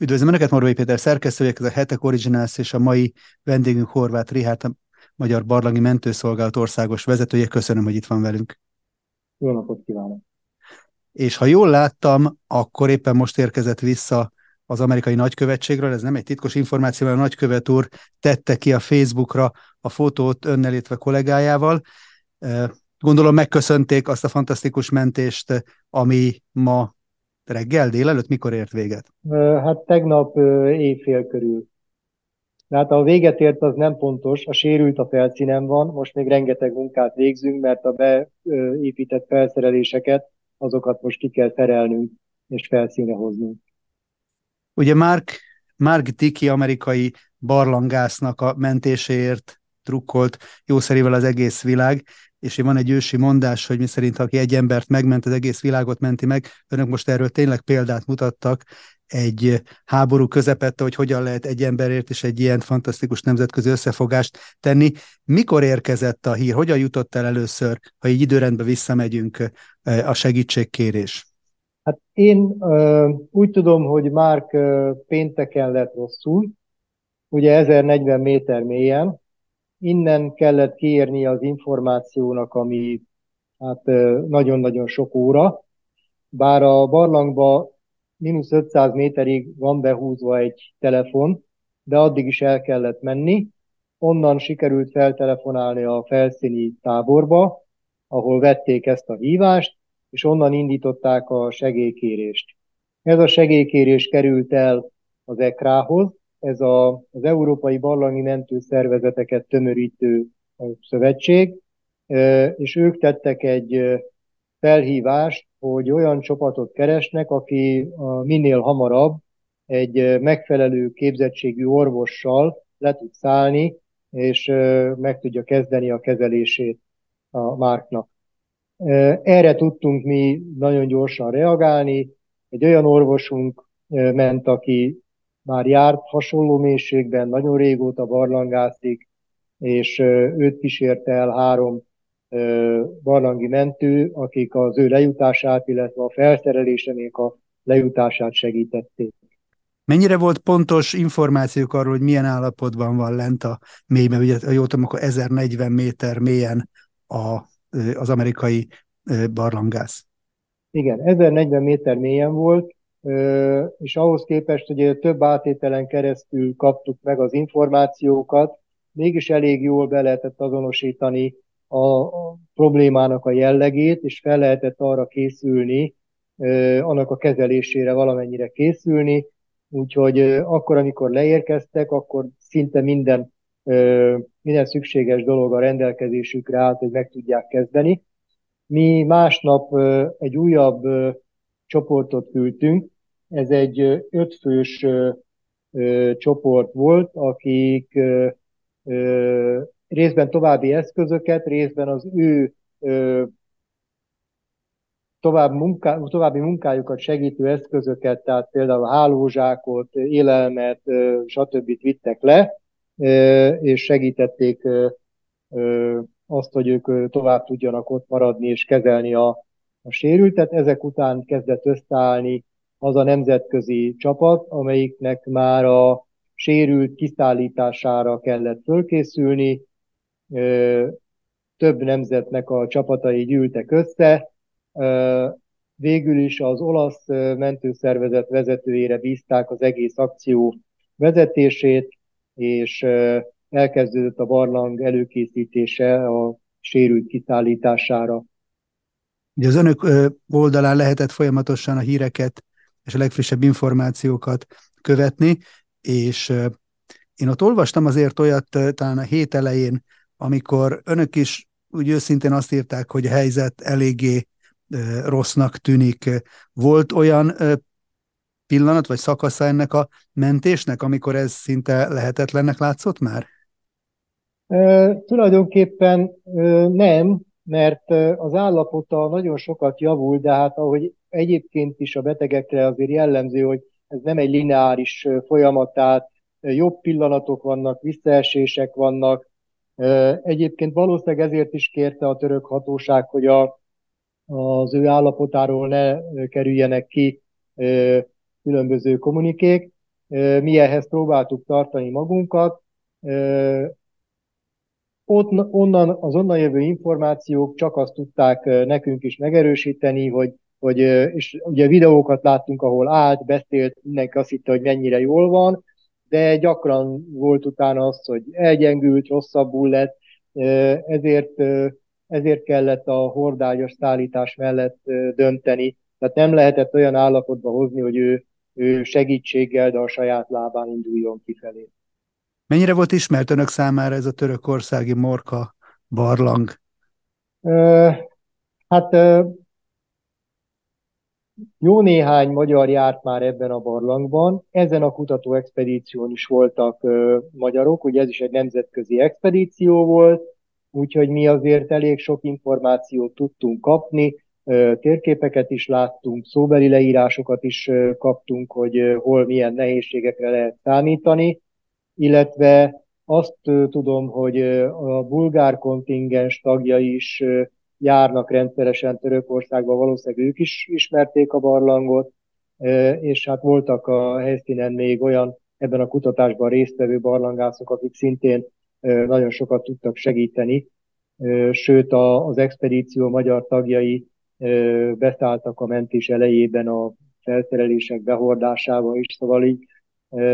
Üdvözlöm Önöket, Morvai Péter szerkesztő ez a Hetek Originals és a mai vendégünk Horváth Rihát, a Magyar Barlangi Mentőszolgálat országos vezetője. Köszönöm, hogy itt van velünk. Jó napot kívánok! És ha jól láttam, akkor éppen most érkezett vissza az amerikai nagykövetségről, ez nem egy titkos információ, mert a nagykövet úr tette ki a Facebookra a fotót önnel, illetve kollégájával. Gondolom megköszönték azt a fantasztikus mentést, ami ma reggel, délelőtt, mikor ért véget? Hát tegnap éjfél körül. Hát a véget ért az nem pontos, a sérült a felszínen van, most még rengeteg munkát végzünk, mert a beépített felszereléseket, azokat most ki kell terelnünk és felszínre hoznunk. Ugye Mark, Mark Dickey amerikai barlangásznak a mentéséért trukkolt jószerivel az egész világ, és van egy ősi mondás, hogy mi szerint, aki egy embert megment, az egész világot menti meg. Önök most erről tényleg példát mutattak egy háború közepette, hogy hogyan lehet egy emberért is egy ilyen fantasztikus nemzetközi összefogást tenni. Mikor érkezett a hír? Hogyan jutott el először, ha így időrendben visszamegyünk a segítségkérés? Hát én uh, úgy tudom, hogy már uh, pénteken lett rosszul, ugye 1040 méter mélyen, innen kellett kiérni az információnak, ami hát nagyon-nagyon sok óra, bár a barlangba mínusz 500 méterig van behúzva egy telefon, de addig is el kellett menni. Onnan sikerült feltelefonálni a felszíni táborba, ahol vették ezt a hívást, és onnan indították a segélykérést. Ez a segélykérés került el az ekrához, ez a, az Európai Barlangi Mentőszervezeteket tömörítő szövetség, és ők tettek egy felhívást, hogy olyan csapatot keresnek, aki minél hamarabb egy megfelelő képzettségű orvossal le tud szállni, és meg tudja kezdeni a kezelését a márknak. Erre tudtunk mi nagyon gyorsan reagálni. Egy olyan orvosunk ment, aki már járt hasonló mélységben, nagyon régóta barlangászik, és őt kísérte el három barlangi mentő, akik az ő lejutását, illetve a felszerelésének a lejutását segítették. Mennyire volt pontos információk arról, hogy milyen állapotban van lent a mélyben? Ugye, ha jól tudom, akkor 1040 méter mélyen a, az amerikai barlangász. Igen, 1040 méter mélyen volt, és ahhoz képest, hogy több átételen keresztül kaptuk meg az információkat, mégis elég jól be lehetett azonosítani a problémának a jellegét, és fel lehetett arra készülni, annak a kezelésére valamennyire készülni, úgyhogy akkor, amikor leérkeztek, akkor szinte minden, minden szükséges dolog a rendelkezésükre állt, hogy meg tudják kezdeni. Mi másnap egy újabb csoportot küldtünk. Ez egy ötfős csoport volt, akik részben további eszközöket, részben az ő tovább munká, további munkájukat segítő eszközöket, tehát például hálózsákot, élelmet, stb. vittek le, és segítették azt, hogy ők tovább tudjanak ott maradni és kezelni a, a sérültet. Ezek után kezdett összeállni az a nemzetközi csapat, amelyiknek már a sérült kiszállítására kellett fölkészülni. Több nemzetnek a csapatai gyűltek össze. Végül is az olasz mentőszervezet vezetőjére bízták az egész akció vezetését, és elkezdődött a barlang előkészítése a sérült kiszállítására. Ugye az önök oldalán lehetett folyamatosan a híreket és a legfrissebb információkat követni, és én ott olvastam azért olyat talán a hét elején, amikor önök is úgy őszintén azt írták, hogy a helyzet eléggé rossznak tűnik. Volt olyan pillanat vagy szakasza ennek a mentésnek, amikor ez szinte lehetetlennek látszott már? E, tulajdonképpen e, nem, mert az állapota nagyon sokat javul, de hát ahogy egyébként is a betegekre azért jellemző, hogy ez nem egy lineáris folyamat, tehát jobb pillanatok vannak, visszaesések vannak. Egyébként valószínűleg ezért is kérte a török hatóság, hogy a, az ő állapotáról ne kerüljenek ki különböző kommunikék. mi ehhez próbáltuk tartani magunkat. Ott, onnan, az onnan jövő információk csak azt tudták nekünk is megerősíteni, hogy, hogy és ugye videókat láttunk, ahol állt, beszélt, mindenki azt hitte, hogy mennyire jól van, de gyakran volt utána az, hogy elgyengült, rosszabbul lett, ezért, ezért kellett a hordágyos szállítás mellett dönteni. Tehát nem lehetett olyan állapotba hozni, hogy ő, ő segítséggel, de a saját lábán induljon kifelé. Mennyire volt ismert önök számára ez a törökországi Morka barlang? Hát jó néhány magyar járt már ebben a barlangban. Ezen a kutató expedíción is voltak magyarok, ugye ez is egy nemzetközi expedíció volt, úgyhogy mi azért elég sok információt tudtunk kapni, térképeket is láttunk, szóbeli leírásokat is kaptunk, hogy hol milyen nehézségekre lehet számítani. Illetve azt tudom, hogy a bulgár kontingens tagjai is járnak rendszeresen Törökországba, valószínűleg ők is ismerték a barlangot, és hát voltak a helyszínen még olyan ebben a kutatásban résztvevő barlangászok, akik szintén nagyon sokat tudtak segíteni, sőt az expedíció magyar tagjai beszálltak a mentés elejében a felszerelések behordásába is, szóval így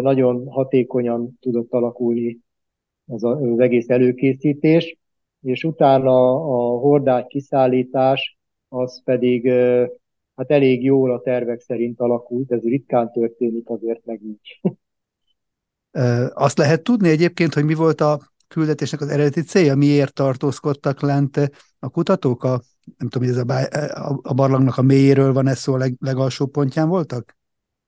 nagyon hatékonyan tudott alakulni az, az egész előkészítés, és utána a hordák kiszállítás az pedig hát elég jól a tervek szerint alakult, ez ritkán történik azért meg így. Azt lehet tudni egyébként, hogy mi volt a küldetésnek az eredeti célja, miért tartózkodtak lent a kutatók? A, nem tudom, hogy ez a, bá, a barlangnak a mélyéről van ez szó, a leg, legalsó pontján voltak?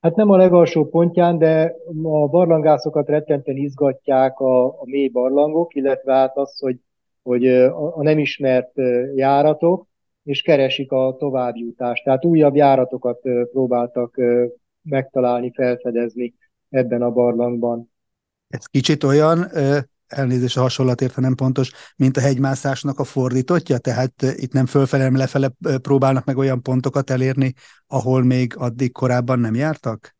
Hát nem a legalsó pontján, de a barlangászokat rettenten izgatják a, a mély barlangok, illetve hát az, hogy, hogy a, nem ismert járatok, és keresik a továbbjutást. Tehát újabb járatokat próbáltak megtalálni, felfedezni ebben a barlangban. Ez kicsit olyan, elnézés a hasonlatért, ha nem pontos, mint a hegymászásnak a fordítottja, tehát itt nem fölfele, nem lefele próbálnak meg olyan pontokat elérni, ahol még addig korábban nem jártak?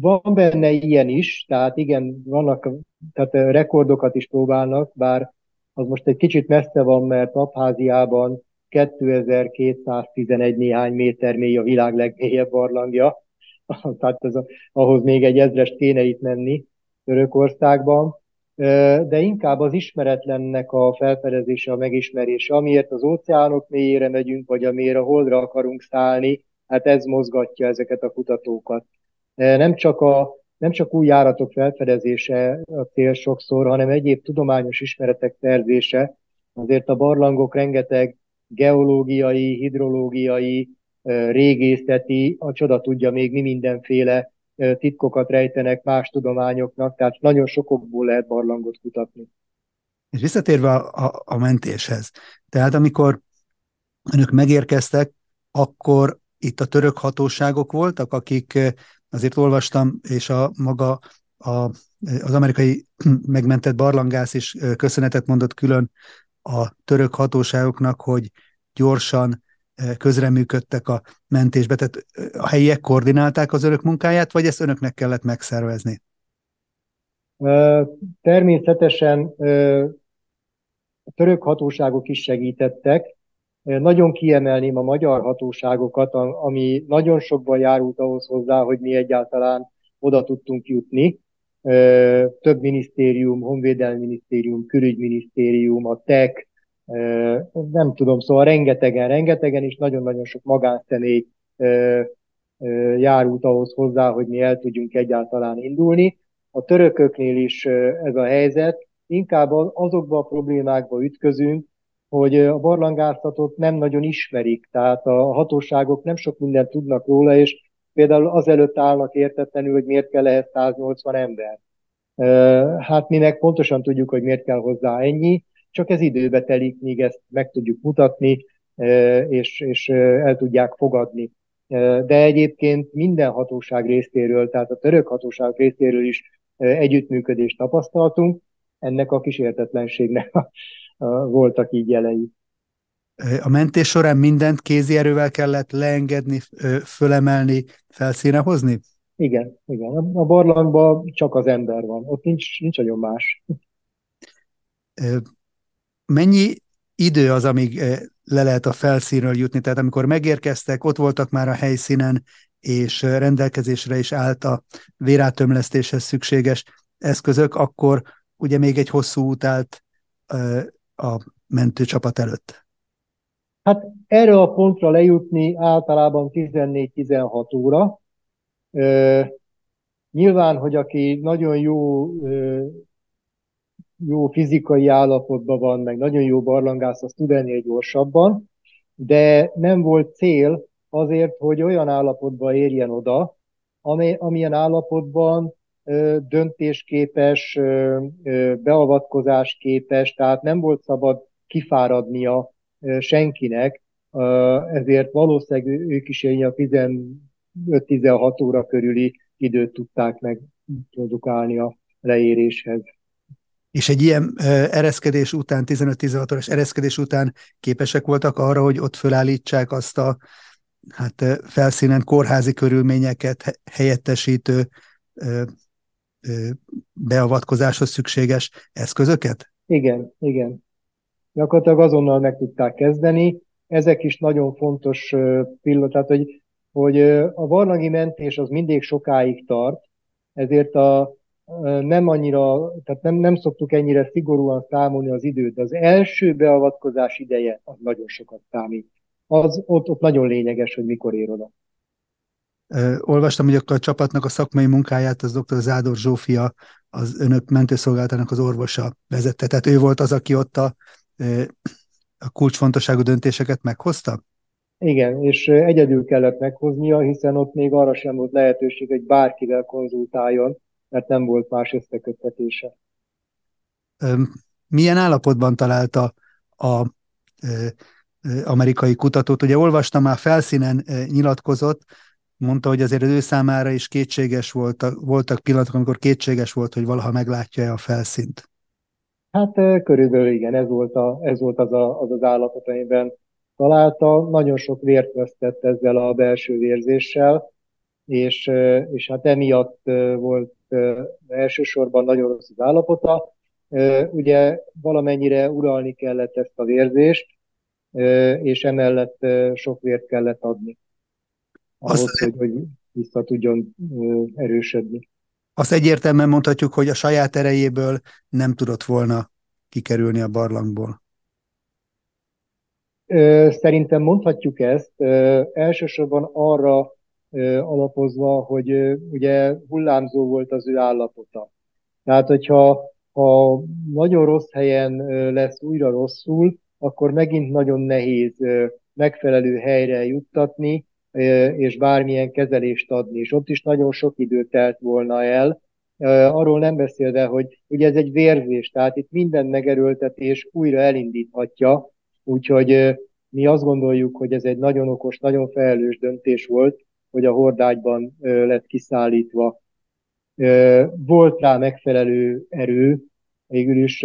Van benne ilyen is, tehát igen, vannak, tehát rekordokat is próbálnak, bár az most egy kicsit messze van, mert Abháziában 2211 néhány méter mély a világ legmélyebb barlangja, tehát ez a, ahhoz még egy ezrest kéne itt menni Törökországban de inkább az ismeretlennek a felfedezése, a megismerése, amiért az óceánok mélyére megyünk, vagy amiért a holdra akarunk szállni, hát ez mozgatja ezeket a kutatókat. Nem csak, a, nem csak új járatok felfedezése a cél sokszor, hanem egyéb tudományos ismeretek szerzése. Azért a barlangok rengeteg geológiai, hidrológiai, régészeti, a csoda tudja még mi mindenféle titkokat rejtenek más tudományoknak, tehát nagyon sokokból lehet barlangot kutatni. És visszatérve a, a, a mentéshez, tehát amikor önök megérkeztek, akkor itt a török hatóságok voltak, akik azért olvastam, és a maga a, az amerikai megmentett barlangász is köszönetet mondott külön a török hatóságoknak, hogy gyorsan közreműködtek a mentésbe? Tehát a helyiek koordinálták az önök munkáját, vagy ezt önöknek kellett megszervezni? Természetesen a török hatóságok is segítettek. Nagyon kiemelném a magyar hatóságokat, ami nagyon sokban járult ahhoz hozzá, hogy mi egyáltalán oda tudtunk jutni. Több minisztérium, honvédelmi minisztérium, külügyminisztérium, a TEK, nem tudom, szóval rengetegen, rengetegen, és nagyon-nagyon sok magánszemély járult ahhoz hozzá, hogy mi el tudjunk egyáltalán indulni. A törököknél is ez a helyzet, inkább azokba a problémákba ütközünk, hogy a barlangászatot nem nagyon ismerik, tehát a hatóságok nem sok mindent tudnak róla, és például azelőtt állnak értetlenül, hogy miért kell ehhez 180 ember. Hát mi meg pontosan tudjuk, hogy miért kell hozzá ennyi, csak ez időbe telik, míg ezt meg tudjuk mutatni, és, és el tudják fogadni. De egyébként minden hatóság részéről, tehát a török hatóság részéről is együttműködést tapasztaltunk, ennek a kísértetlenségnek voltak így jelei. A mentés során mindent kézi erővel kellett leengedni, fölemelni, felszíne hozni? Igen, igen. A barlangban csak az ember van. Ott nincs, nincs nagyon más. Mennyi idő az, amíg le lehet a felszínről jutni? Tehát amikor megérkeztek, ott voltak már a helyszínen, és rendelkezésre is állt a vérátömlesztéshez szükséges eszközök, akkor ugye még egy hosszú út állt a mentőcsapat előtt. Hát erre a pontra lejutni általában 14-16 óra. nyilván, hogy aki nagyon jó, jó fizikai állapotban van, meg nagyon jó barlangász, az tud ennél gyorsabban, de nem volt cél azért, hogy olyan állapotba érjen oda, amely, amilyen állapotban döntésképes, beavatkozásképes, tehát nem volt szabad kifáradnia senkinek, ezért valószínűleg ők is a 15-16 óra körüli időt tudták megprodukálni a leéréshez. És egy ilyen ereszkedés után, 15-16 órás ereszkedés után képesek voltak arra, hogy ott fölállítsák azt a hát felszínen kórházi körülményeket helyettesítő beavatkozáshoz szükséges eszközöket? Igen, igen. Gyakorlatilag azonnal meg tudták kezdeni. Ezek is nagyon fontos pillanat, tehát hogy, hogy a barlangi mentés az mindig sokáig tart, ezért a, nem annyira, tehát nem, nem szoktuk ennyire szigorúan számolni az időt, de az első beavatkozás ideje az nagyon sokat számít. Az ott, ott nagyon lényeges, hogy mikor ér oda. Olvastam, hogy a csapatnak a szakmai munkáját az dr. Zádor Zsófia, az önök mentőszolgálatának az orvosa vezette. Tehát ő volt az, aki ott a, a kulcsfontosságú döntéseket meghozta? Igen, és egyedül kellett meghoznia, hiszen ott még arra sem volt lehetőség, hogy bárkivel konzultáljon, mert nem volt más összeköttetése. Milyen állapotban találta a amerikai kutatót? Ugye olvastam már felszínen nyilatkozott, mondta, hogy azért az ő számára is kétséges volt, voltak pillanatok, amikor kétséges volt, hogy valaha meglátja-e a felszínt. Hát körülbelül igen, ez volt, a, ez volt az, a, az az állapot, amiben találta. Nagyon sok vért vesztett ezzel a belső vérzéssel, és, és hát emiatt volt elsősorban nagyon rossz az állapota. Ugye valamennyire uralni kellett ezt a vérzést, és emellett sok vért kellett adni ahhoz, azt, hogy, hogy vissza tudjon erősödni. Azt egyértelműen mondhatjuk, hogy a saját erejéből nem tudott volna kikerülni a barlangból. Szerintem mondhatjuk ezt, elsősorban arra alapozva, hogy ugye hullámzó volt az ő állapota. Tehát, hogyha ha nagyon rossz helyen lesz újra rosszul, akkor megint nagyon nehéz megfelelő helyre juttatni, és bármilyen kezelést adni. És ott is nagyon sok idő telt volna el, arról nem beszélve, hogy ugye ez egy vérzés, tehát itt minden megerőltetés újra elindíthatja, úgyhogy mi azt gondoljuk, hogy ez egy nagyon okos, nagyon felelős döntés volt, hogy a hordágyban lett kiszállítva. Volt rá megfelelő erő, végül is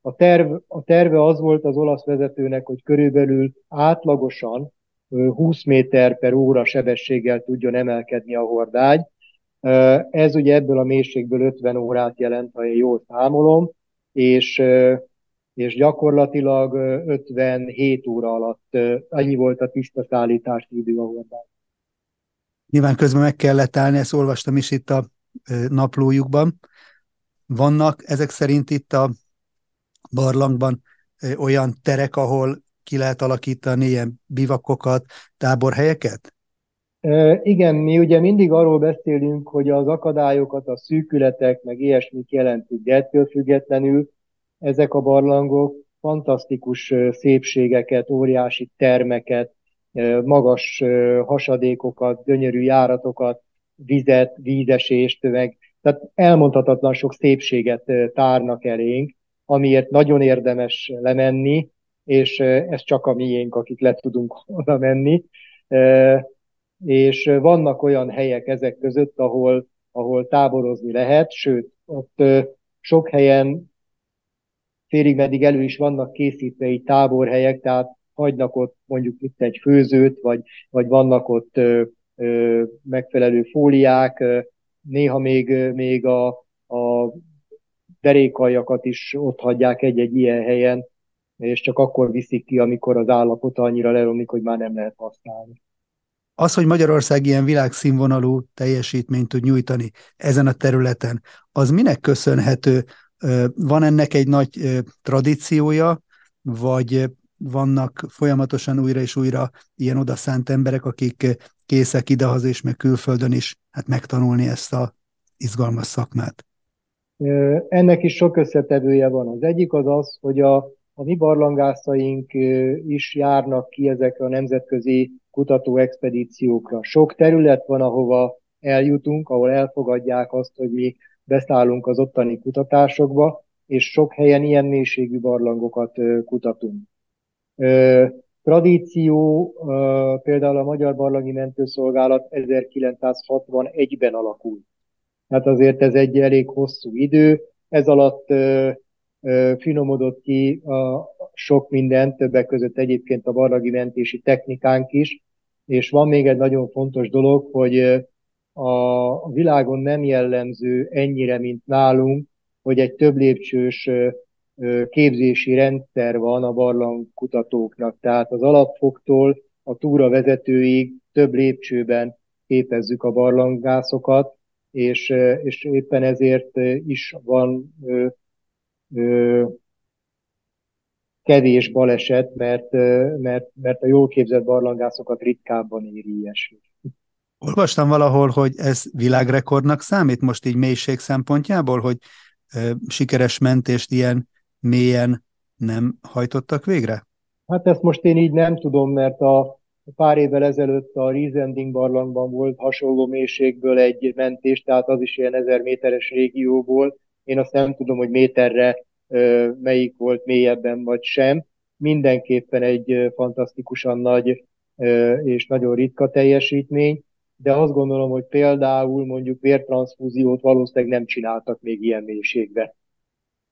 a, terv, a terve az volt az olasz vezetőnek, hogy körülbelül átlagosan 20 méter per óra sebességgel tudjon emelkedni a hordágy. Ez ugye ebből a mélységből 50 órát jelent, ha én jól számolom, és, és gyakorlatilag 57 óra alatt annyi volt a tiszta szállítási idő a hordágy. Nyilván közben meg kellett állni, ezt olvastam is itt a naplójukban. Vannak ezek szerint itt a barlangban olyan terek, ahol ki lehet alakítani ilyen bivakokat, táborhelyeket? Igen, mi ugye mindig arról beszélünk, hogy az akadályokat, a szűkületek, meg ilyesmit jelentik, de ettől függetlenül ezek a barlangok fantasztikus szépségeket, óriási termeket, magas hasadékokat, gyönyörű járatokat, vizet, vízesést, meg tehát elmondhatatlan sok szépséget tárnak elénk, amiért nagyon érdemes lemenni, és ez csak a miénk, akik le tudunk oda menni. És vannak olyan helyek ezek között, ahol, ahol táborozni lehet, sőt, ott sok helyen félig meddig elő is vannak készítve így táborhelyek, tehát hagynak ott mondjuk itt egy főzőt, vagy, vagy vannak ott ö, ö, megfelelő fóliák, néha még, még a, a derékaljakat is ott hagyják egy-egy ilyen helyen, és csak akkor viszik ki, amikor az állapot annyira leromlik, hogy már nem lehet használni. Az, hogy Magyarország ilyen világszínvonalú teljesítményt tud nyújtani ezen a területen, az minek köszönhető? Van ennek egy nagy tradíciója, vagy vannak folyamatosan újra és újra ilyen odaszánt emberek, akik készek idehaza és meg külföldön is hát megtanulni ezt a izgalmas szakmát? Ennek is sok összetevője van. Az egyik az az, hogy a, a mi barlangászaink is járnak ki ezekre a nemzetközi kutatóexpedíciókra. Sok terület van, ahova eljutunk, ahol elfogadják azt, hogy mi beszállunk az ottani kutatásokba, és sok helyen ilyen mélységű barlangokat kutatunk. Tradíció, például a Magyar Barlangi Mentőszolgálat 1961-ben alakult. Hát azért ez egy elég hosszú idő, ez alatt finomodott ki a sok minden, többek között egyébként a barlagi mentési technikánk is, és van még egy nagyon fontos dolog, hogy a világon nem jellemző ennyire, mint nálunk, hogy egy több lépcsős képzési rendszer van a barlangkutatóknak. Tehát az alapfoktól a túra vezetőig több lépcsőben képezzük a barlanggászokat, és, és éppen ezért is van kevés baleset, mert, mert, mert a jól képzett barlangászokat ritkábban éri ilyesmi. Olvastam valahol, hogy ez világrekordnak számít most így mélység szempontjából, hogy ö, sikeres mentést ilyen mélyen nem hajtottak végre? Hát ezt most én így nem tudom, mert a pár évvel ezelőtt a Riesending barlangban volt hasonló mélységből egy mentés, tehát az is ilyen ezer méteres régióból. Én azt nem tudom, hogy méterre melyik volt mélyebben vagy sem. Mindenképpen egy fantasztikusan nagy és nagyon ritka teljesítmény, de azt gondolom, hogy például mondjuk vértranszfúziót valószínűleg nem csináltak még ilyen mélységben.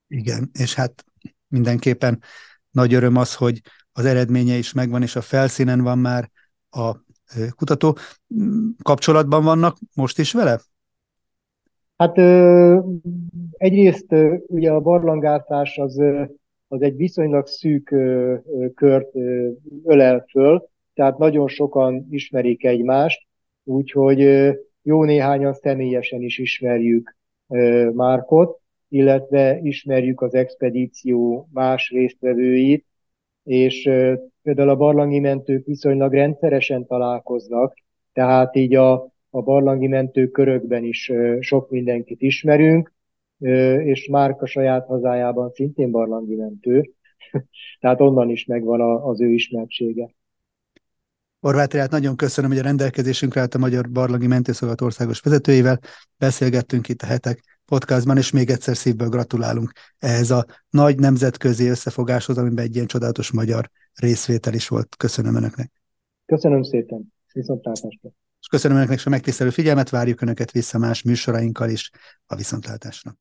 Igen, és hát mindenképpen nagy öröm az, hogy az eredménye is megvan, és a felszínen van már a kutató. Kapcsolatban vannak most is vele? Hát egyrészt ugye a barlangászás az, az egy viszonylag szűk kört ölel föl, tehát nagyon sokan ismerik egymást, úgyhogy jó néhányan személyesen is ismerjük Márkot, illetve ismerjük az expedíció más résztvevőit, és például a barlangi mentők viszonylag rendszeresen találkoznak, tehát így a, a barlangi mentők körökben is sok mindenkit ismerünk, és Márka saját hazájában szintén barlangi mentő, tehát onnan is megvan az ő ismertsége. Horváth Rát, nagyon köszönöm, hogy a rendelkezésünkre állt a Magyar Barlangi Mentőszolgálat országos vezetőivel. Beszélgettünk itt a hetek podcastban, és még egyszer szívből gratulálunk ehhez a nagy nemzetközi összefogáshoz, amiben egy ilyen csodálatos magyar részvétel is volt. Köszönöm Önöknek. Köszönöm szépen. Viszontlátásra. És köszönöm Önöknek a megtisztelő figyelmet, várjuk Önöket vissza más műsorainkkal is a viszontlátásra.